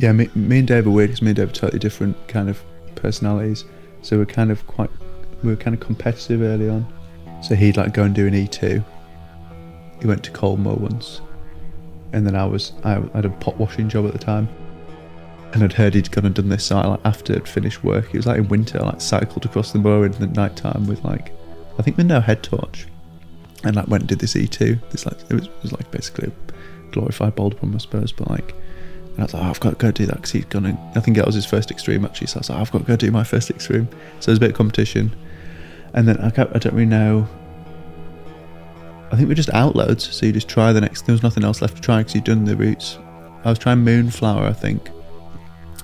Yeah, me, me and Dave are weird because me and Dave are totally different kind of personalities. So we're kind of quite, we were kind of competitive early on. So he'd like go and do an E2. He went to Colmore once. And then I was, I had a pot washing job at the time. And I'd heard he'd gone and done this. So I, like, after I'd finished work, it was like in winter, I like cycled across the moor in the night time with like, I think with no head torch. And like went and did this E2. This like, it was, it was like basically a glorified boulder bomb, I suppose. But like, and I was like, oh, I've got to go do that because he's gonna. I think that was his first extreme actually. So I was like, I've got to go do my first extreme. So there's a bit of competition, and then I, I don't really know. I think we're just outloads, so you just try the next. There was nothing else left to try because you'd done the routes. I was trying Moonflower, I think,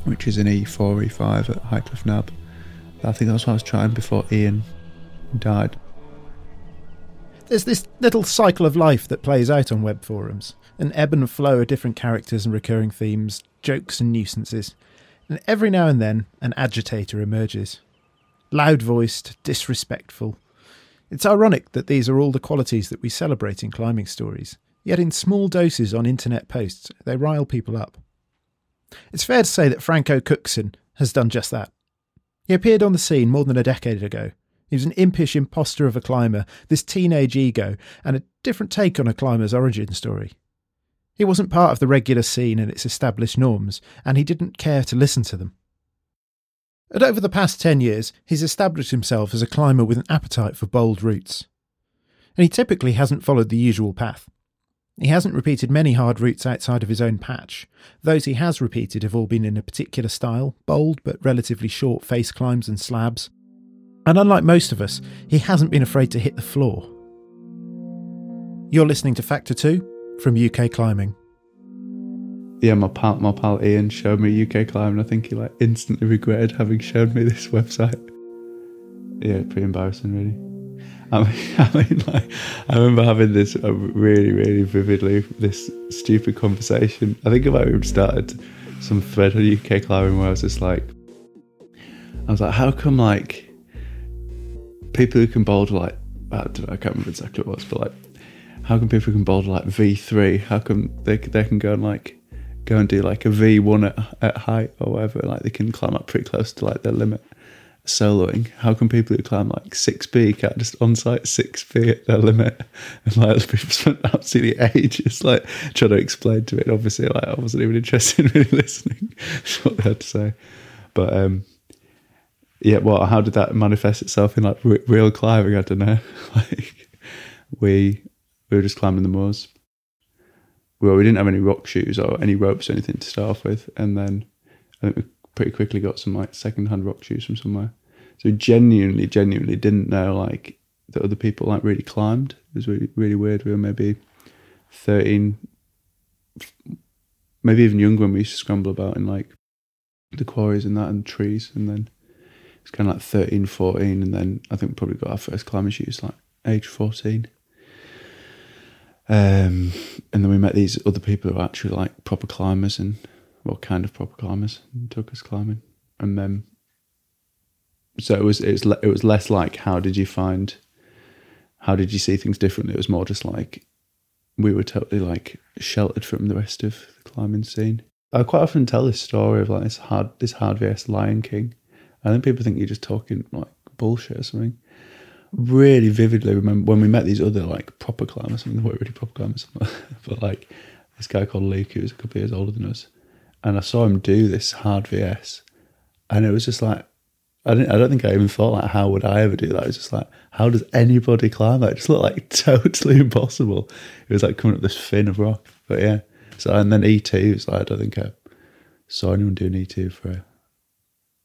which is an E4, E5 at Highcliffe Nab. I think that's what I was trying before Ian died. There's this little cycle of life that plays out on web forums an ebb and flow of different characters and recurring themes, jokes and nuisances. And every now and then, an agitator emerges. Loud voiced, disrespectful. It's ironic that these are all the qualities that we celebrate in climbing stories, yet in small doses on internet posts, they rile people up. It's fair to say that Franco Cookson has done just that. He appeared on the scene more than a decade ago. He was an impish impostor of a climber, this teenage ego, and a different take on a climber's origin story. He wasn't part of the regular scene and its established norms, and he didn't care to listen to them. And over the past 10 years, he's established himself as a climber with an appetite for bold routes. And he typically hasn't followed the usual path. He hasn't repeated many hard routes outside of his own patch. Those he has repeated have all been in a particular style, bold but relatively short face climbs and slabs. And unlike most of us, he hasn't been afraid to hit the floor. You're listening to Factor 2 from UK climbing. Yeah, my pal, my pal Ian showed me UK climbing. I think he like instantly regretted having shown me this website. Yeah, pretty embarrassing, really. I mean, I mean, like, I remember having this uh, really, really vividly, this stupid conversation. I think about we started some thread on UK climbing where I was just like, I was like, how come like people who can boulder like I don't know, I can't remember exactly what it was, but like how can people who can boulder like V3? How come they they can go and like go and do like a V1 at, at height or whatever? Like they can climb up pretty close to like their limit. Soloing, how can people who climb like 6B can't just on site 6B at their limit? And like people spent absolutely ages like trying to explain to. And obviously, like I wasn't even interested in really listening to what they had to say. But um, yeah, well, how did that manifest itself in like r- real climbing? I don't know. like we we were just climbing the moors. Well, we didn't have any rock shoes or any ropes or anything to start off with, and then I think we pretty quickly got some like second-hand rock shoes from somewhere. So genuinely, genuinely didn't know like that other people like really climbed. It was really, really weird. We were maybe thirteen, maybe even younger when we used to scramble about in like the quarries and that and trees, and then it's kind of like 13, 14, and then I think we probably got our first climbing shoes like age fourteen. Um, and then we met these other people who are actually like proper climbers and well, kind of proper climbers, and took us climbing. And then, so it was it was it was less like how did you find, how did you see things differently? It was more just like we were totally like sheltered from the rest of the climbing scene. I quite often tell this story of like this hard this hard vs Lion King. I think people think you're just talking like bullshit or something really vividly remember when we met these other like proper climbers. I mean, they weren't really proper climbers, but like this guy called Luke, who was a couple of years older than us, and I saw him do this hard VS, and it was just like I didn't. I don't think I even thought like, how would I ever do that? It was just like, how does anybody climb that? It just looked like totally impossible. It was like coming up this fin of rock. But yeah. So and then E two was like I don't think I saw anyone doing E two for.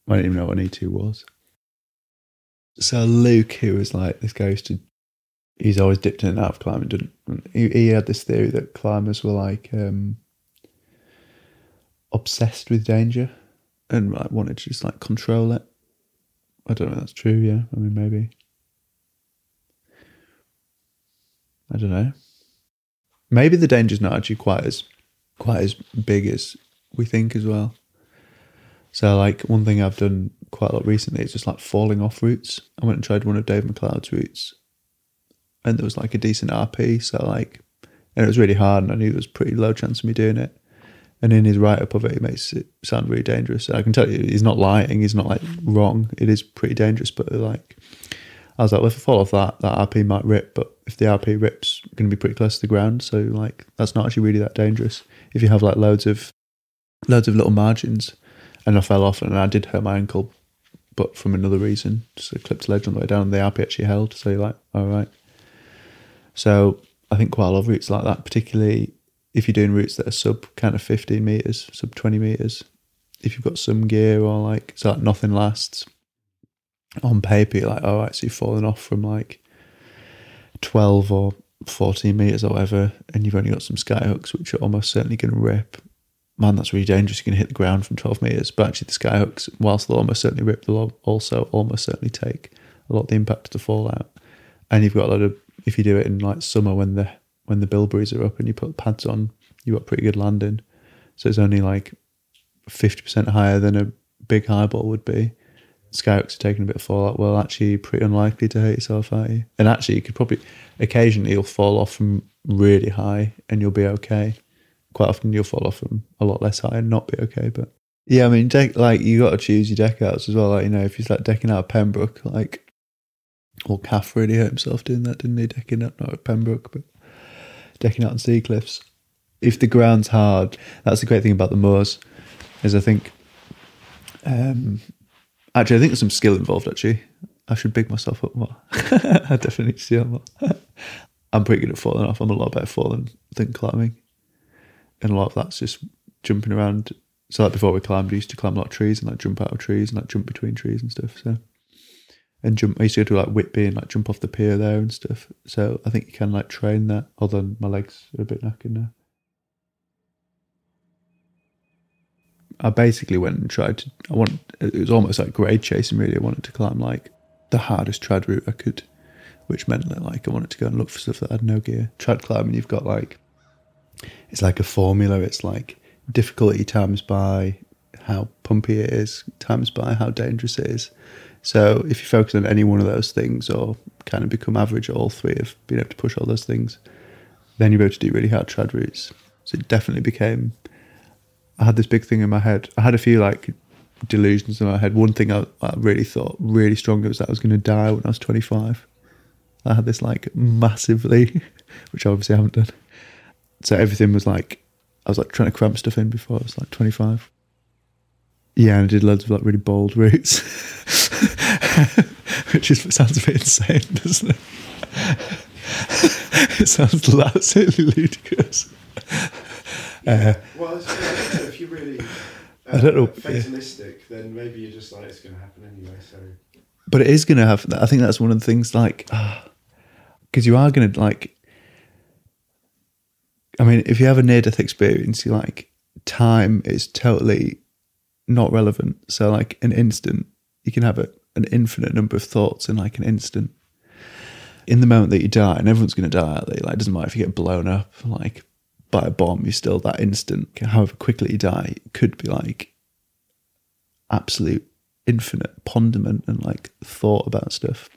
I didn't even know what an E two was. So Luke, who was like this used to, he's always dipped in and out of climbing. Didn't he? He had this theory that climbers were like um, obsessed with danger and like wanted to just like control it. I don't know if that's true. Yeah, I mean maybe. I don't know. Maybe the danger's not actually quite as quite as big as we think as well. So like one thing I've done quite a lot recently is just like falling off routes. I went and tried one of Dave MacLeod's routes, and there was like a decent RP. So like, and it was really hard, and I knew there was pretty low chance of me doing it. And in his write up of it, he makes it sound really dangerous. And I can tell you, he's not lying. He's not like wrong. It is pretty dangerous. But like, I was like, well, if I fall off that, that RP might rip. But if the RP rips, going to be pretty close to the ground. So like, that's not actually really that dangerous. If you have like loads of, loads of little margins, and I fell off and I did hurt my ankle, but from another reason, a clipped ledge on the way down. And the RP actually held. So you're like, all right. So I think quite a lot of routes like that, particularly if you're doing routes that are sub kind of 15 meters, sub 20 meters, if you've got some gear or like, so like nothing lasts on paper, you're like, all right, so you've fallen off from like 12 or 14 meters or whatever, and you've only got some sky hooks, which are almost certainly going to rip. Man, that's really dangerous. Going to hit the ground from 12 meters. But actually, the sky hooks, whilst they'll almost certainly rip, they'll also almost certainly take a lot of the impact of the fallout. And you've got a lot of, if you do it in like summer when the when the bilberries are up and you put pads on, you've got pretty good landing. So it's only like 50% higher than a big highball would be. Skyhooks are taking a bit of fallout. Well, actually, pretty unlikely to hurt yourself, are you? And actually, you could probably occasionally you'll fall off from really high and you'll be okay. Quite often, you'll fall off from a lot less high and not be okay. But yeah, I mean, deck like you got to choose your deck outs as well. Like you know, if you're like decking out Pembroke, like well, Calf really hurt himself doing that, didn't he? Decking out not at Pembroke, but decking out on sea cliffs. If the ground's hard, that's the great thing about the moors, is I think, um, actually, I think there's some skill involved. Actually, I should big myself up more. I definitely see more. I'm pretty good at falling off. I'm a lot better falling than climbing, and a lot of that's just jumping around. So like before we climbed, we used to climb a lot of trees and like jump out of trees and like jump between trees and stuff. So and jump. I used to go to like Whitby and like jump off the pier there and stuff. So I think you can like train that. Although my legs are a bit knackered now. I basically went and tried to. I want. It was almost like grade chasing. Really, I wanted to climb like the hardest trad route I could, which meant that like I wanted to go and look for stuff that had no gear. Trad climbing, you've got like. It's like a formula. It's like difficulty times by how pumpy it is times by how dangerous it is. So if you focus on any one of those things or kind of become average at all three of being able to push all those things, then you're able to do really hard trad routes. So it definitely became. I had this big thing in my head. I had a few like delusions in my head. One thing I, I really thought really strongly was that I was going to die when I was 25. I had this like massively, which I obviously haven't done. So everything was like, I was like trying to cramp stuff in before I was like 25. Yeah, and I did loads of like really bold routes, which is sounds a bit insane, doesn't it? it sounds absolutely ludicrous. Uh, well, if you're really uh, I don't know. fatalistic, then maybe you're just like it's going to happen anyway. So, but it is going to happen. I think that's one of the things, like, because you are going to like. I mean, if you have a near death experience, you like time is totally not relevant. So, like an instant, you can have a, an infinite number of thoughts in like an instant. In the moment that you die, and everyone's going to die? Like, it doesn't matter if you get blown up, like by a bomb, you're still that instant. However quickly you die, it could be like absolute infinite ponderment and like thought about stuff.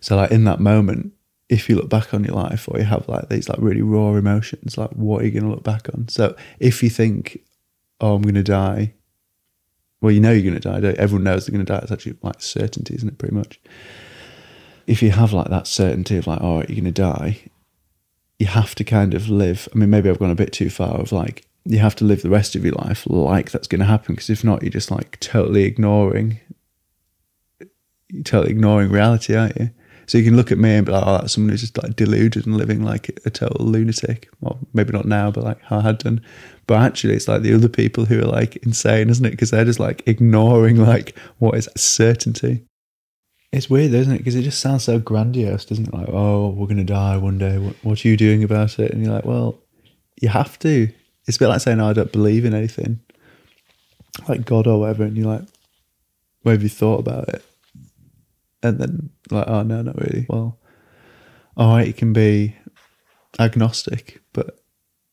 So, like in that moment, if you look back on your life or you have like these like really raw emotions, like what are you going to look back on? So, if you think, oh, I'm going to die, well, you know you're going to die. Don't you? Everyone knows they're going to die. It's actually like certainty, isn't it? Pretty much. If you have like that certainty of like, right, you're going to die, you have to kind of live. I mean, maybe I've gone a bit too far of like, you have to live the rest of your life like that's going to happen. Because if not, you're just like totally ignoring, you're totally ignoring reality, aren't you? So you can look at me and be like, oh, that's someone who's just like deluded and living like a total lunatic. Well, maybe not now, but like how I had done. But actually, it's like the other people who are like insane, isn't it? Because they're just like ignoring like what is certainty. It's weird, isn't it? Because it just sounds so grandiose, doesn't it? Like, oh, we're going to die one day. What, what are you doing about it? And you're like, well, you have to. It's a bit like saying, oh, I don't believe in anything, like God or whatever. And you're like, what have you thought about it? And then, like, oh, no, not really. Well, all right, you can be agnostic, but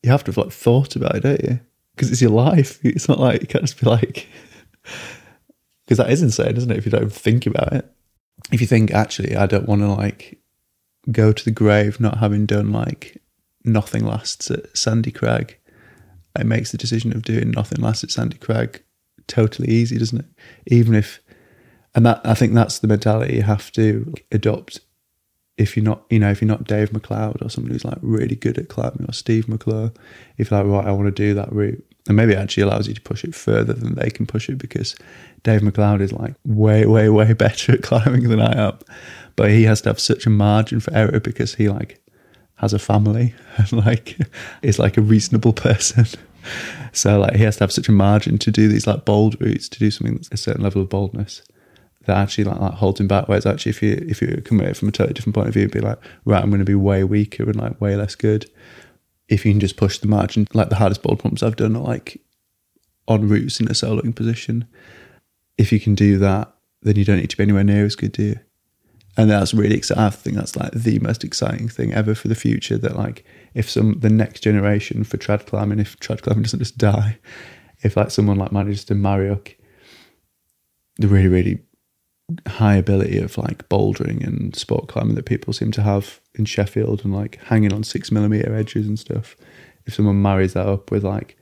you have to have like thought about it, don't you? Because it's your life. It's not like you can't just be like, because that is insane, isn't it? If you don't think about it, if you think actually, I don't want to like go to the grave not having done like nothing lasts at Sandy Crag, it makes the decision of doing nothing less at Sandy Crag totally easy, doesn't it? Even if, and that I think that's the mentality you have to adopt if you're not, you know, if you're not Dave MacLeod or somebody who's like really good at climbing or Steve McClure, if you're like, right, I want to do that route. And maybe it actually allows you to push it further than they can push it because Dave MacLeod is like way, way, way better at climbing than I am. But he has to have such a margin for error because he like has a family and like is like a reasonable person. So like he has to have such a margin to do these like bold routes, to do something that's a certain level of boldness that actually like, like holds him back. Whereas actually, if you if you come at it from a totally different point of view, be like, right, I'm going to be way weaker and like way less good. If you can just push the margin, like the hardest bold pumps I've done, are like on routes in a soloing position. If you can do that, then you don't need to be anywhere near as good, do you? And that's really exciting. I think that's like the most exciting thing ever for the future. That like if some the next generation for trad climbing, if trad climbing doesn't just die, if like someone like manages to up the really really high ability of like bouldering and sport climbing that people seem to have in Sheffield and like hanging on six millimeter edges and stuff. If someone marries that up with like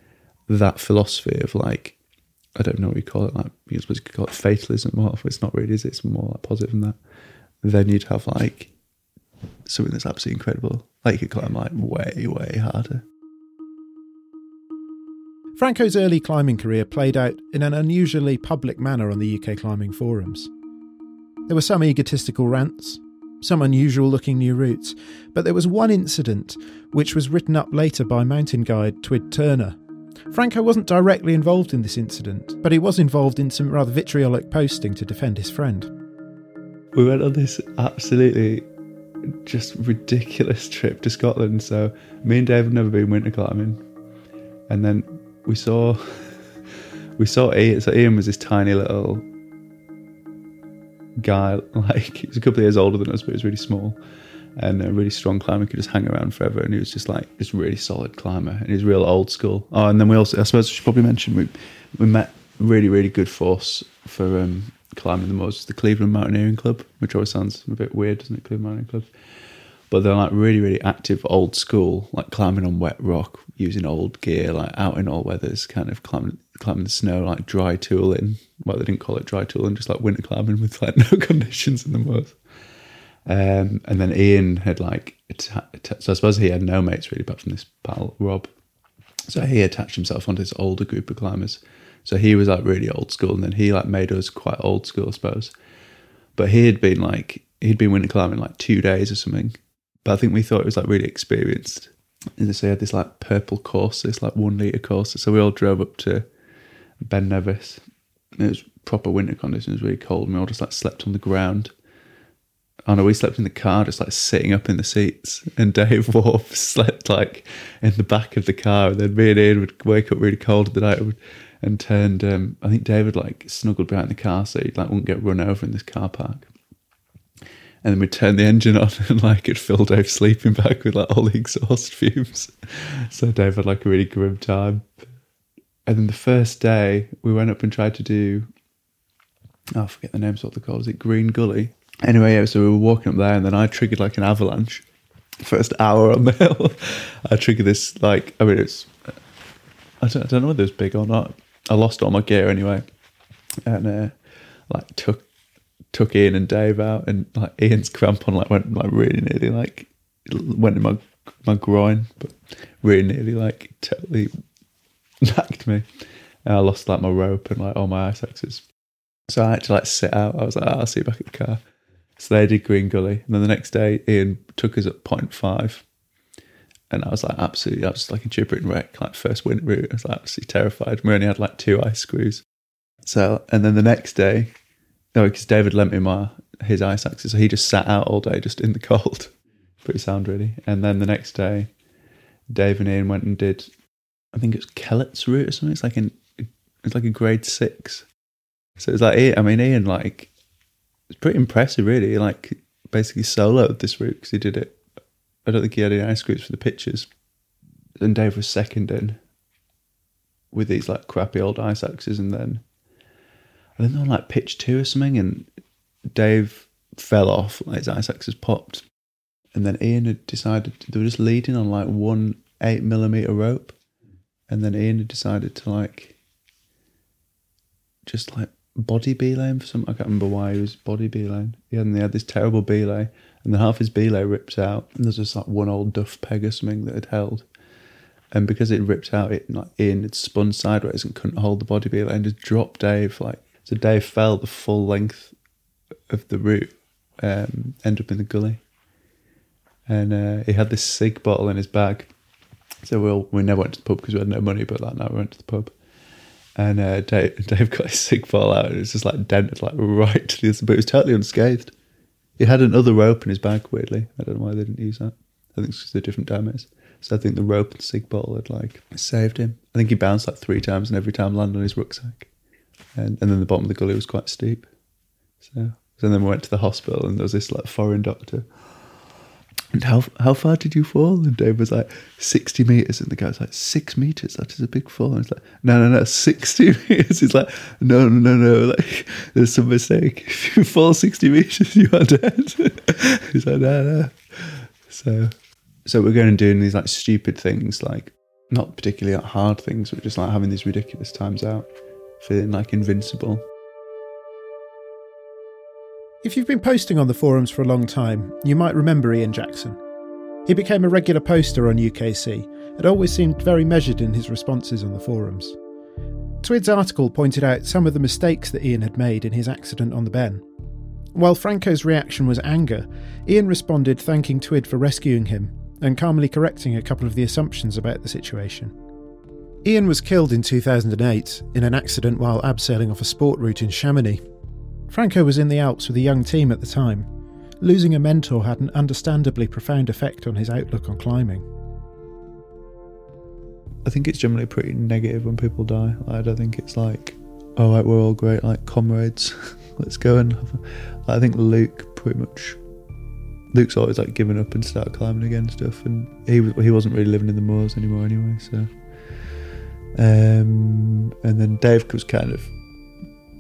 that philosophy of like, I don't know what you call it, like you're supposed to call it fatalism. Well, it's not really, is it? It's more like positive than that. Then you'd have like something that's absolutely incredible. Like you could climb like way, way harder. Franco's early climbing career played out in an unusually public manner on the UK climbing forums. There were some egotistical rants, some unusual looking new routes, but there was one incident which was written up later by mountain guide Twid Turner. Franco wasn't directly involved in this incident, but he was involved in some rather vitriolic posting to defend his friend. We went on this absolutely just ridiculous trip to Scotland. So me and Dave have never been winter climbing, and then we saw we saw Ian. So Ian was this tiny little guy, like he was a couple of years older than us, but he was really small and a really strong climber, could just hang around forever. And he was just like this really solid climber, and he's real old school. Oh, and then we also, I suppose, I should probably mention we we met really really good force for um, climbing the most, the Cleveland Mountaineering Club, which always sounds a bit weird, doesn't it? Cleveland Mountaineering Club. But they're like really, really active, old school, like climbing on wet rock, using old gear, like out in all weathers, kind of climbing climbing the snow, like dry tooling. Well, they didn't call it dry tooling, just like winter climbing with like no conditions in the mud. Um, and then Ian had like, so I suppose he had no mates really, apart from this pal Rob. So he attached himself onto this older group of climbers. So he was like really old school, and then he like made us quite old school, I suppose. But he had been like he'd been winter climbing like two days or something. But I think we thought it was like really experienced. And he had this like purple Corsa, this like one litre Corsa. So we all drove up to Ben Nevis. It was proper winter conditions, really cold, and we all just like slept on the ground. Oh no, we slept in the car, just like sitting up in the seats. And Dave Wolf slept like in the back of the car. And then me and Ian would wake up really cold at the night and turned. Um, I think David like snuggled behind the car so he like wouldn't get run over in this car park. And then we turned the engine on and like it filled Dave sleeping bag with like all the exhaust fumes. So Dave had like a really grim time. And then the first day we went up and tried to do oh, I forget the names what they're called. Is it Green Gully? Anyway, yeah, so we were walking up there and then I triggered like an avalanche. First hour on the hill. I triggered this like I mean it's I don't, I don't know whether it was big or not. I lost all my gear anyway. And uh, like took took Ian and Dave out and like Ian's crampon like went like really nearly like went in my my groin, but really nearly like totally knocked me. And I lost like my rope and like all my ice axes. So I had to like sit out. I was like, oh, I'll see you back at the car. So they did Green Gully. And then the next day, Ian took us at point five. And I was like, absolutely, I was like a gibbering wreck, like first winter route. I was like absolutely terrified. We only had like two ice screws. So, and then the next day, no, because David lent me my his ice axes. So he just sat out all day just in the cold. Pretty sound, really. And then the next day, Dave and Ian went and did I think it's Kellett's route or something. It's like in it's like a grade six. So it's like I mean Ian like it's pretty impressive really. Like basically soloed this route because he did it. I don't think he had any ice groups for the pictures. And Dave was second in with these like crappy old ice axes, and then I think they were like pitch two or something, and Dave fell off. Like his ice axes popped, and then Ian had decided they were just leading on like one eight millimeter rope and then Ian had decided to like just like body belaying for some. I can't remember why he was body belaying. He had, they had this terrible belay, and then half his belay rips out, and there's just like one old duff peg or something that had held. And because it ripped out, it like Ian had spun sideways and couldn't hold the body belay and just dropped Dave. Like so, Dave fell the full length of the route, um, ended up in the gully, and uh, he had this Sigg bottle in his bag. So we all, we never went to the pub because we had no money, but that night we went to the pub. And uh, Dave, Dave got his Sigg bottle out and it was just like dented like right to the other, but it was totally unscathed. He had another rope in his bag, weirdly. I don't know why they didn't use that. I think it's because they're different diameters. So I think the rope and Sigg bottle had like saved him. I think he bounced like three times and every time landed on his rucksack. And, and then the bottom of the gully was quite steep. So, so then we went to the hospital and there was this like foreign doctor and how how far did you fall? And Dave was like, 60 meters. And the guy was like, six meters? That is a big fall. And it's like, no, no, no, 60 meters. He's like, no, no, no, no. Like, there's some mistake. If you fall 60 meters, you are dead. He's like, no, no. So, so we're going and doing these like stupid things, like not particularly hard things, but just like having these ridiculous times out, feeling like invincible. If you've been posting on the forums for a long time, you might remember Ian Jackson. He became a regular poster on UKC and always seemed very measured in his responses on the forums. Twid's article pointed out some of the mistakes that Ian had made in his accident on the Ben. While Franco's reaction was anger, Ian responded thanking Twid for rescuing him and calmly correcting a couple of the assumptions about the situation. Ian was killed in 2008 in an accident while abseiling off a sport route in Chamonix Franco was in the Alps with a young team at the time. Losing a mentor had an understandably profound effect on his outlook on climbing. I think it's generally pretty negative when people die. I don't think it's like, oh, right, we're all great, like comrades. Let's go and. I think Luke pretty much. Luke's always like given up and started climbing again and stuff, and he he wasn't really living in the moors anymore anyway. So, um, and then Dave was kind of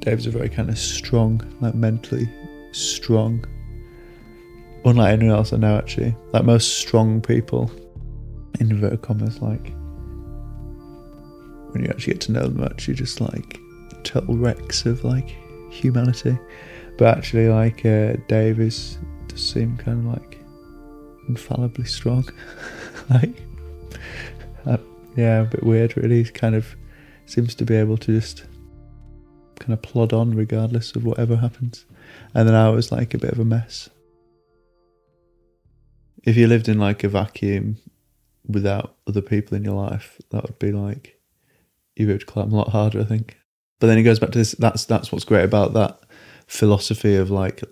Dave's a very kind of strong, like mentally strong. Unlike anyone else I know, actually, like most strong people, in inverted commas, like when you actually get to know them, actually just like total wrecks of like humanity. But actually, like uh, Dave is does seem kind of like infallibly strong. like, yeah, a bit weird, really. He kind of seems to be able to just kind of plod on regardless of whatever happens. And then I was like a bit of a mess. If you lived in like a vacuum without other people in your life, that would be like you would be able to climb a lot harder, I think. But then it goes back to this that's that's what's great about that philosophy of like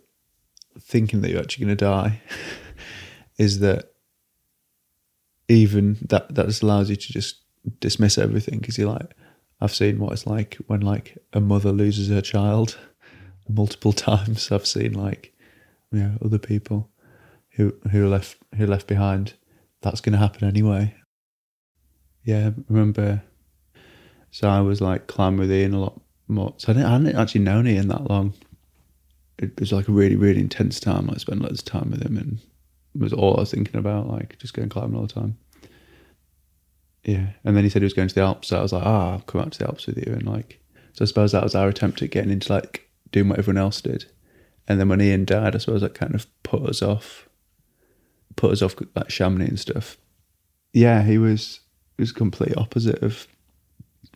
thinking that you're actually gonna die is that even that that just allows you to just dismiss everything because you're like I've seen what it's like when like a mother loses her child multiple times. I've seen like you know other people who who left who left behind. That's going to happen anyway. Yeah, remember. So I was like climbing with Ian a lot more. So I didn't, I hadn't actually known Ian that long. It was like a really really intense time. I spent loads of time with him, and was all I was thinking about, like just going climbing all the time yeah. And then he said he was going to the Alps. So I was like, ah, I'll come out to the Alps with you. And like, so I suppose that was our attempt at getting into like doing what everyone else did. And then when Ian died, I suppose that kind of put us off, put us off like Chamonix and stuff. Yeah, he was, he was complete opposite of,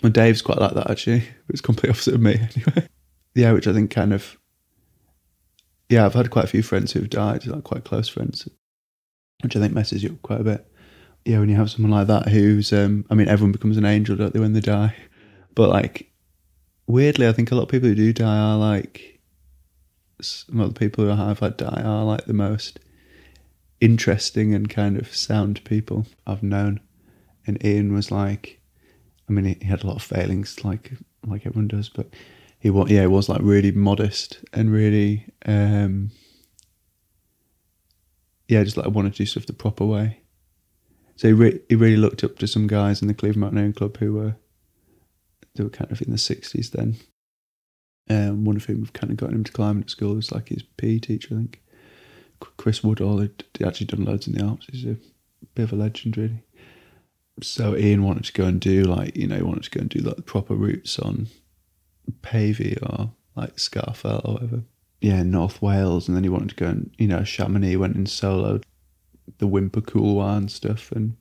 well, Dave's quite like that actually. It was complete opposite of me anyway. yeah, which I think kind of, yeah, I've had quite a few friends who've died, like quite close friends, which I think messes you up quite a bit yeah, when you have someone like that who's, um, I mean, everyone becomes an angel, don't they, when they die? But like, weirdly, I think a lot of people who do die are like, some of the people who have had die are like the most interesting and kind of sound people I've known. And Ian was like, I mean, he, had a lot of failings, like like everyone does, but he was, yeah, he was like really modest and really, um, yeah, just like I wanted to do stuff the proper way. So he, re- he really looked up to some guys in the Cleveland Mountaineering Club who were they were kind of in the sixties then. Um, one of whom we've kind of gotten him to climbing at school was like his PE teacher, I think. Chris Woodall had actually done loads in the Alps. He's a bit of a legend, really. so Ian wanted to go and do like you know he wanted to go and do like the proper routes on Pavey or like Scafell or whatever. Yeah, North Wales, and then he wanted to go and you know Chamonix went in solo, the Whymper Couloir and stuff, and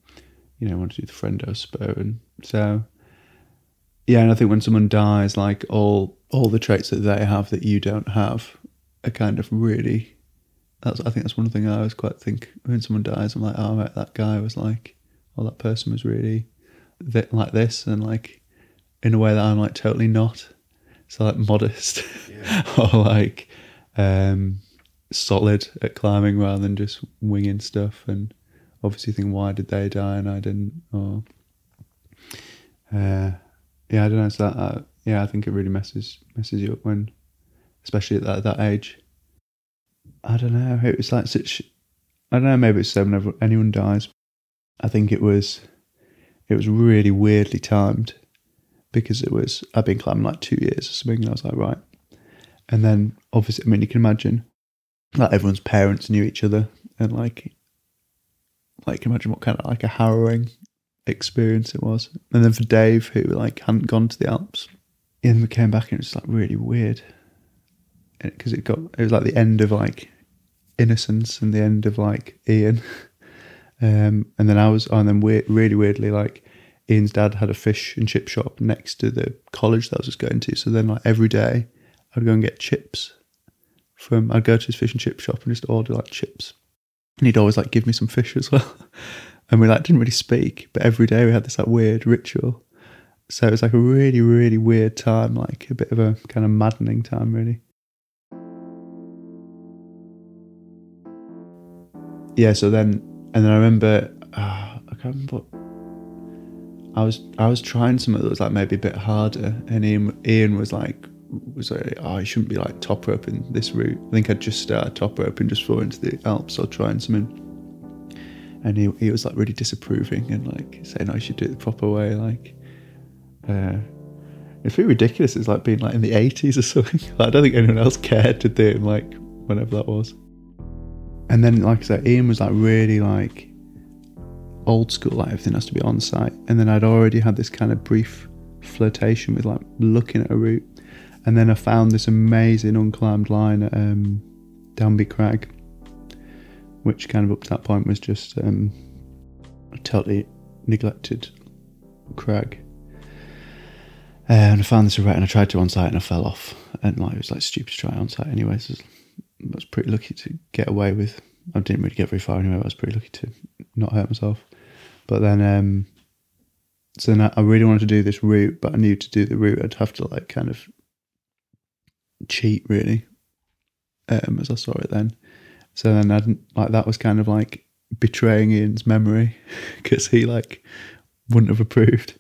you know wanted to do the Frendo Spur, and so yeah, and I think when someone dies, like all all the traits that they have that you don't have, are kind of really. That's I think that's one thing I always quite think when someone dies, I'm like, oh right, that guy was like, or that person was really th- like this, and like in a way that I'm like totally not. So like modest Yeah. or like um, solid at climbing rather than just winging stuff. And obviously think why did they die and I didn't? Or uh, yeah I don't know. So that uh, yeah I think it really messes messes you up when especially at that, that age. I don't know. It was like such I don't know maybe it's whenever anyone dies. I think it was it was really weirdly timed because it was I'd been climbing like two years or something, and I was like, right. And then obviously, I mean, you can imagine like everyone's parents knew each other, and like, like imagine what kind of like a harrowing experience it was. And then for Dave, who like hadn't gone to the Alps, and we came back, and it was like really weird, because it got it was like the end of like innocence and the end of like Ian. Um, and then I was, and then weird, really weirdly, like Ian's dad had a fish and chip shop next to the college that I was just going to. So then, like every day, I'd go and get chips from. I'd go to his fish and chip shop and just order like chips, and he'd always like give me some fish as well. And we like didn't really speak, but every day we had this like weird ritual. So it was like a really, really weird time, like a bit of a kind of maddening time, really. Yeah. So then, and then I remember, uh, I can't remember. What, I was I was trying something that was like maybe a bit harder, and Ian Ian was like was like, oh, I shouldn't be like top roping this route. I think I'd just started top rope and just fall into the Alps or trying something. And he he was like really disapproving and like saying, I should do it the proper way. Like, uh, it's really ridiculous. It's like being like in the 80s or something. I don't think anyone else cared to do it like whenever that was. And then, like I said, Ian was like really like old school, like everything has to be on site. And then I'd already had this kind of brief flirtation with like looking at a route. And then I found this amazing unclimbed line at um, Danby Crag, which kind of up to that point was just um, a totally neglected crag. Uh, and I found this array and I tried to on site and I fell off. And like it was like stupid to try on site anyway. So I was pretty lucky to get away with. I didn't really get very far anyway. I was pretty lucky to not hurt myself. But then, um, so then I, I really wanted to do this route, but I knew to do the route I'd have to like kind of cheat really, um, as I saw it then. So then I didn't like that was kind of like betraying Ian's memory because he like wouldn't have approved.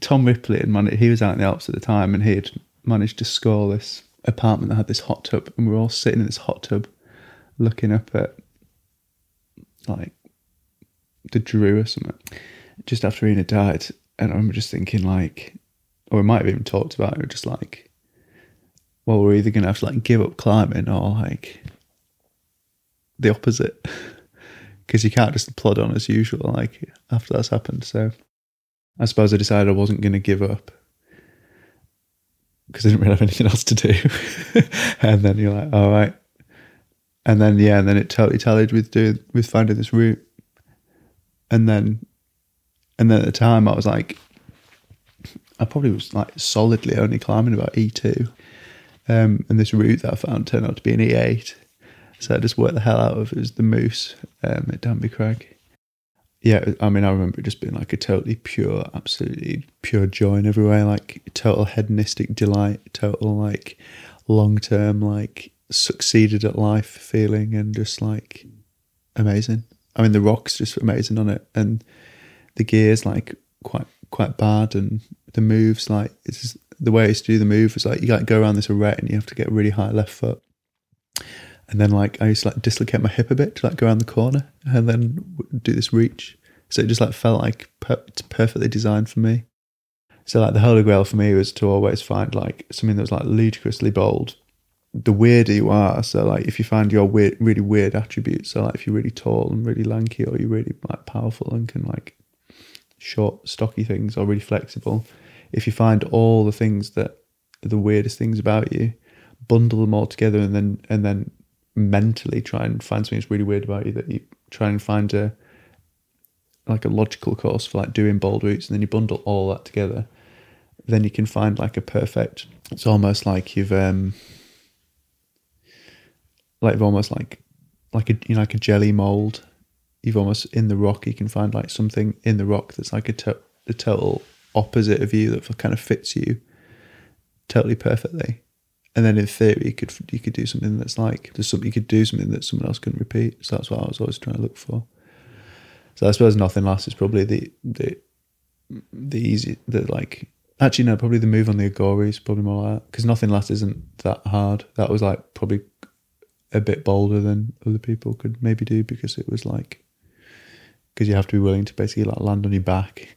Tom Ripley and man, he was out in the Alps at the time, and he had managed to score this apartment that had this hot tub, and we were all sitting in this hot tub, looking up at like the Dru or something, just after Ian had died, and I remember just thinking like, or we might have even talked about it, just like, well, we're either gonna have to like give up climbing or like the opposite, because you can't just plod on as usual like after that's happened. So I suppose I decided I wasn't going to give up because I didn't really have anything else to do. and then you're like, all right. And then yeah, and then it totally tallied with doing with finding this route. And then, and then at the time I was like, I probably was like solidly only climbing about E two, um, and this route that I found turned out to be an E eight. So I just worked the hell out of it. Was the Moose um, at Danby Crag yeah, I mean, I remember it just being like a totally pure, absolutely pure joy in every way, like total hedonistic delight, total like long term, like succeeded at life feeling, and just like amazing. I mean, the rocks just amazing on it, and the gears like quite quite bad, and the moves like it's just, the way I used to do the move was like you like go around this arete and you have to get really high left foot. And then like I used to like dislocate my hip a bit to like go around the corner and then do this reach. So it just like felt like per- it's perfectly designed for me. So like the holy grail for me was to always find like something that was like ludicrously bold. The weirder you are, so like if you find your weird, really weird attributes, so like if you're really tall and really lanky, or you're really like powerful and can like short, stocky things or really flexible. If you find all the things that the weirdest things about you, bundle them all together and then and then mentally try and find something that's really weird about you that you try and find a like a logical course for like doing bold routes and then you bundle all that together then you can find like a perfect it's almost like you've um like you've almost like like a you know like a jelly mold. You've almost in the rock you can find like something in the rock that's like a, to- a total opposite of you that kind of fits you totally perfectly. And then in theory you could you could do something that's like there's something you could do something that someone else couldn't repeat. So that's what i was always trying to look for. So i suppose nothing lasts is probably the the the easy the like actually no probably the move on the agori is probably more like because nothing lasts isn't that hard. That was like probably a bit bolder than other people could maybe do because it was like because you have to be willing to basically like land on your back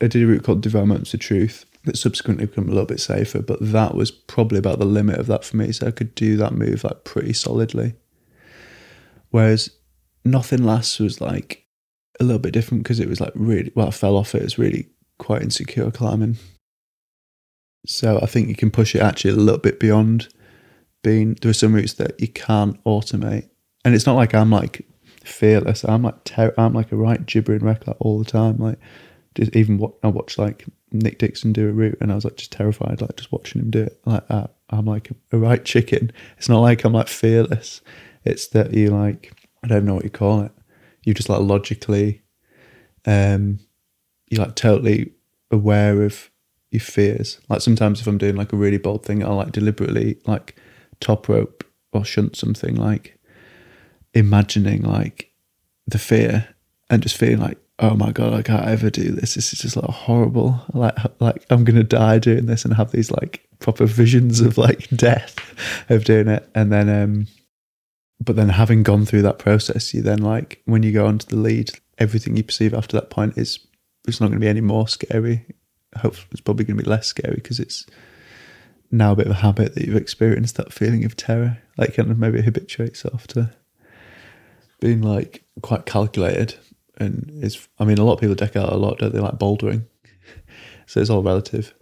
i did a route called developments of truth that subsequently become a little bit safer, but that was probably about the limit of that for me. So I could do that move like pretty solidly. Whereas nothing lasts was like a little bit different because it was like really well, I fell off it. It was really quite insecure climbing. So I think you can push it actually a little bit beyond being there are some routes that you can't automate. And it's not like I'm like fearless. I'm like ter- I'm like a right gibbering wreck like all the time. Like just even what I watch like Nick Dixon do a route, and I was like just terrified, like just watching him do it. Like I'm like a, a, right chicken. It's not like I'm like fearless. It's that you like I don't know what you call it. You just like logically, um, you're like totally aware of your fears. Like sometimes if I'm doing like a really bold thing, I'll like deliberately like top rope or shunt something, like imagining like the fear and just feeling like oh my god, I can't ever do this. This is just like horrible. Like like I'm gonna die doing this and have these like proper visions of like death of doing it. And then um but then having gone through that process, you then like when you go onto the lead, everything you perceive after that point is it's not gonna be any more scary. Hopefully it's probably gonna be less scary because it's now a bit of a habit that you've experienced that feeling of terror. Like kind of maybe habituates to being like quite calculated and it's I mean a lot of people deck out a lot, don't they? Like bouldering, so it's all relative.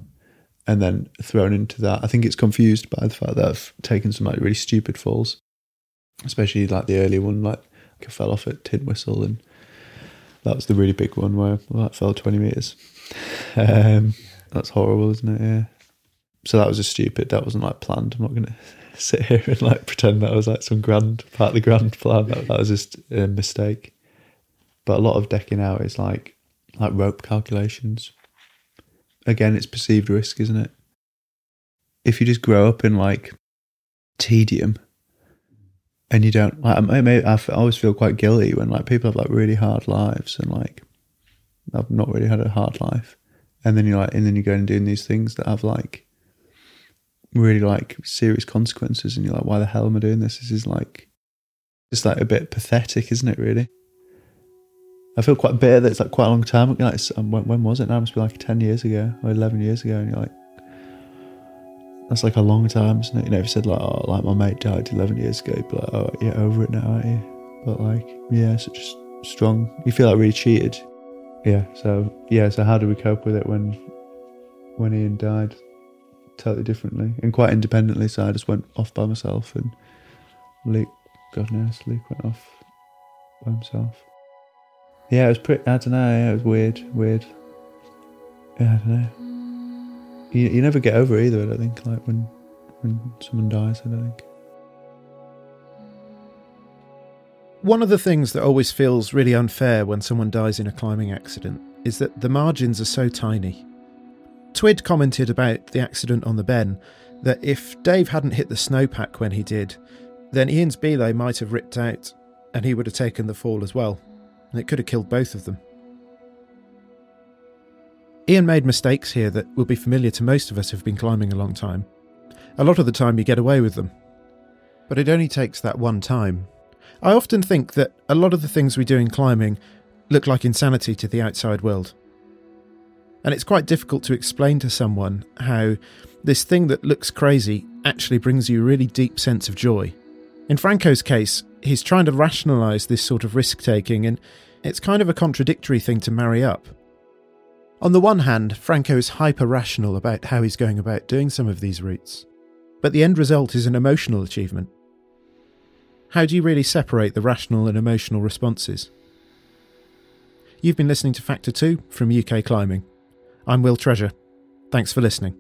And then thrown into that, I think it's confused by the fact that I've taken some like really stupid falls, especially like the early one, like I fell off at Tin Whistle, and that was the really big one where well, I fell twenty meters. Um, that's horrible, isn't it? Yeah. So that was a stupid. That wasn't like planned. I'm not going to sit here and like pretend that was like some grand part of the grand plan. That, that was just a mistake. But a lot of decking out is like like rope calculations. Again, it's perceived risk, isn't it? If you just grow up in like tedium and you don't like I, may, I always feel quite guilty when like people have like really hard lives and like I've not really had a hard life and then you're like and then you go and doing these things that have like really like serious consequences and you're like why the hell am I doing this this is like it's like a bit pathetic isn't it really I feel quite bitter that it's like quite a long time. Like, um, when, when, was it now? It must be like 10 years ago or 11 years ago. And you're like, that's like a long time, isn't it? You know, if you said like, oh, like my mate died 11 years ago, you'd be like, oh, over it now, aren't you? But like, yeah, such strong. You feel like really cheated. Yeah. So, yeah. So how do we cope with it when, when Ian died? Totally differently and quite independently. So I just went off by myself and Luke, God knows, Luke went off by himself. Yeah, it was pretty. I don't know. Yeah, it was weird. Weird. Yeah, I don't know. You, you never get over either. I don't think. Like when when someone dies, I don't think. One of the things that always feels really unfair when someone dies in a climbing accident is that the margins are so tiny. Twid commented about the accident on the Ben that if Dave hadn't hit the snowpack when he did, then Ian's belay might have ripped out and he would have taken the fall as well and it could have killed both of them. Ian made mistakes here that will be familiar to most of us who've been climbing a long time. A lot of the time you get away with them. But it only takes that one time. I often think that a lot of the things we do in climbing look like insanity to the outside world. And it's quite difficult to explain to someone how this thing that looks crazy actually brings you a really deep sense of joy. In Franco's case, he's trying to rationalise this sort of risk taking, and It's kind of a contradictory thing to marry up. On the one hand, Franco's hyper rational about how he's going about doing some of these routes, but the end result is an emotional achievement. How do you really separate the rational and emotional responses? You've been listening to Factor 2 from UK Climbing. I'm Will Treasure. Thanks for listening.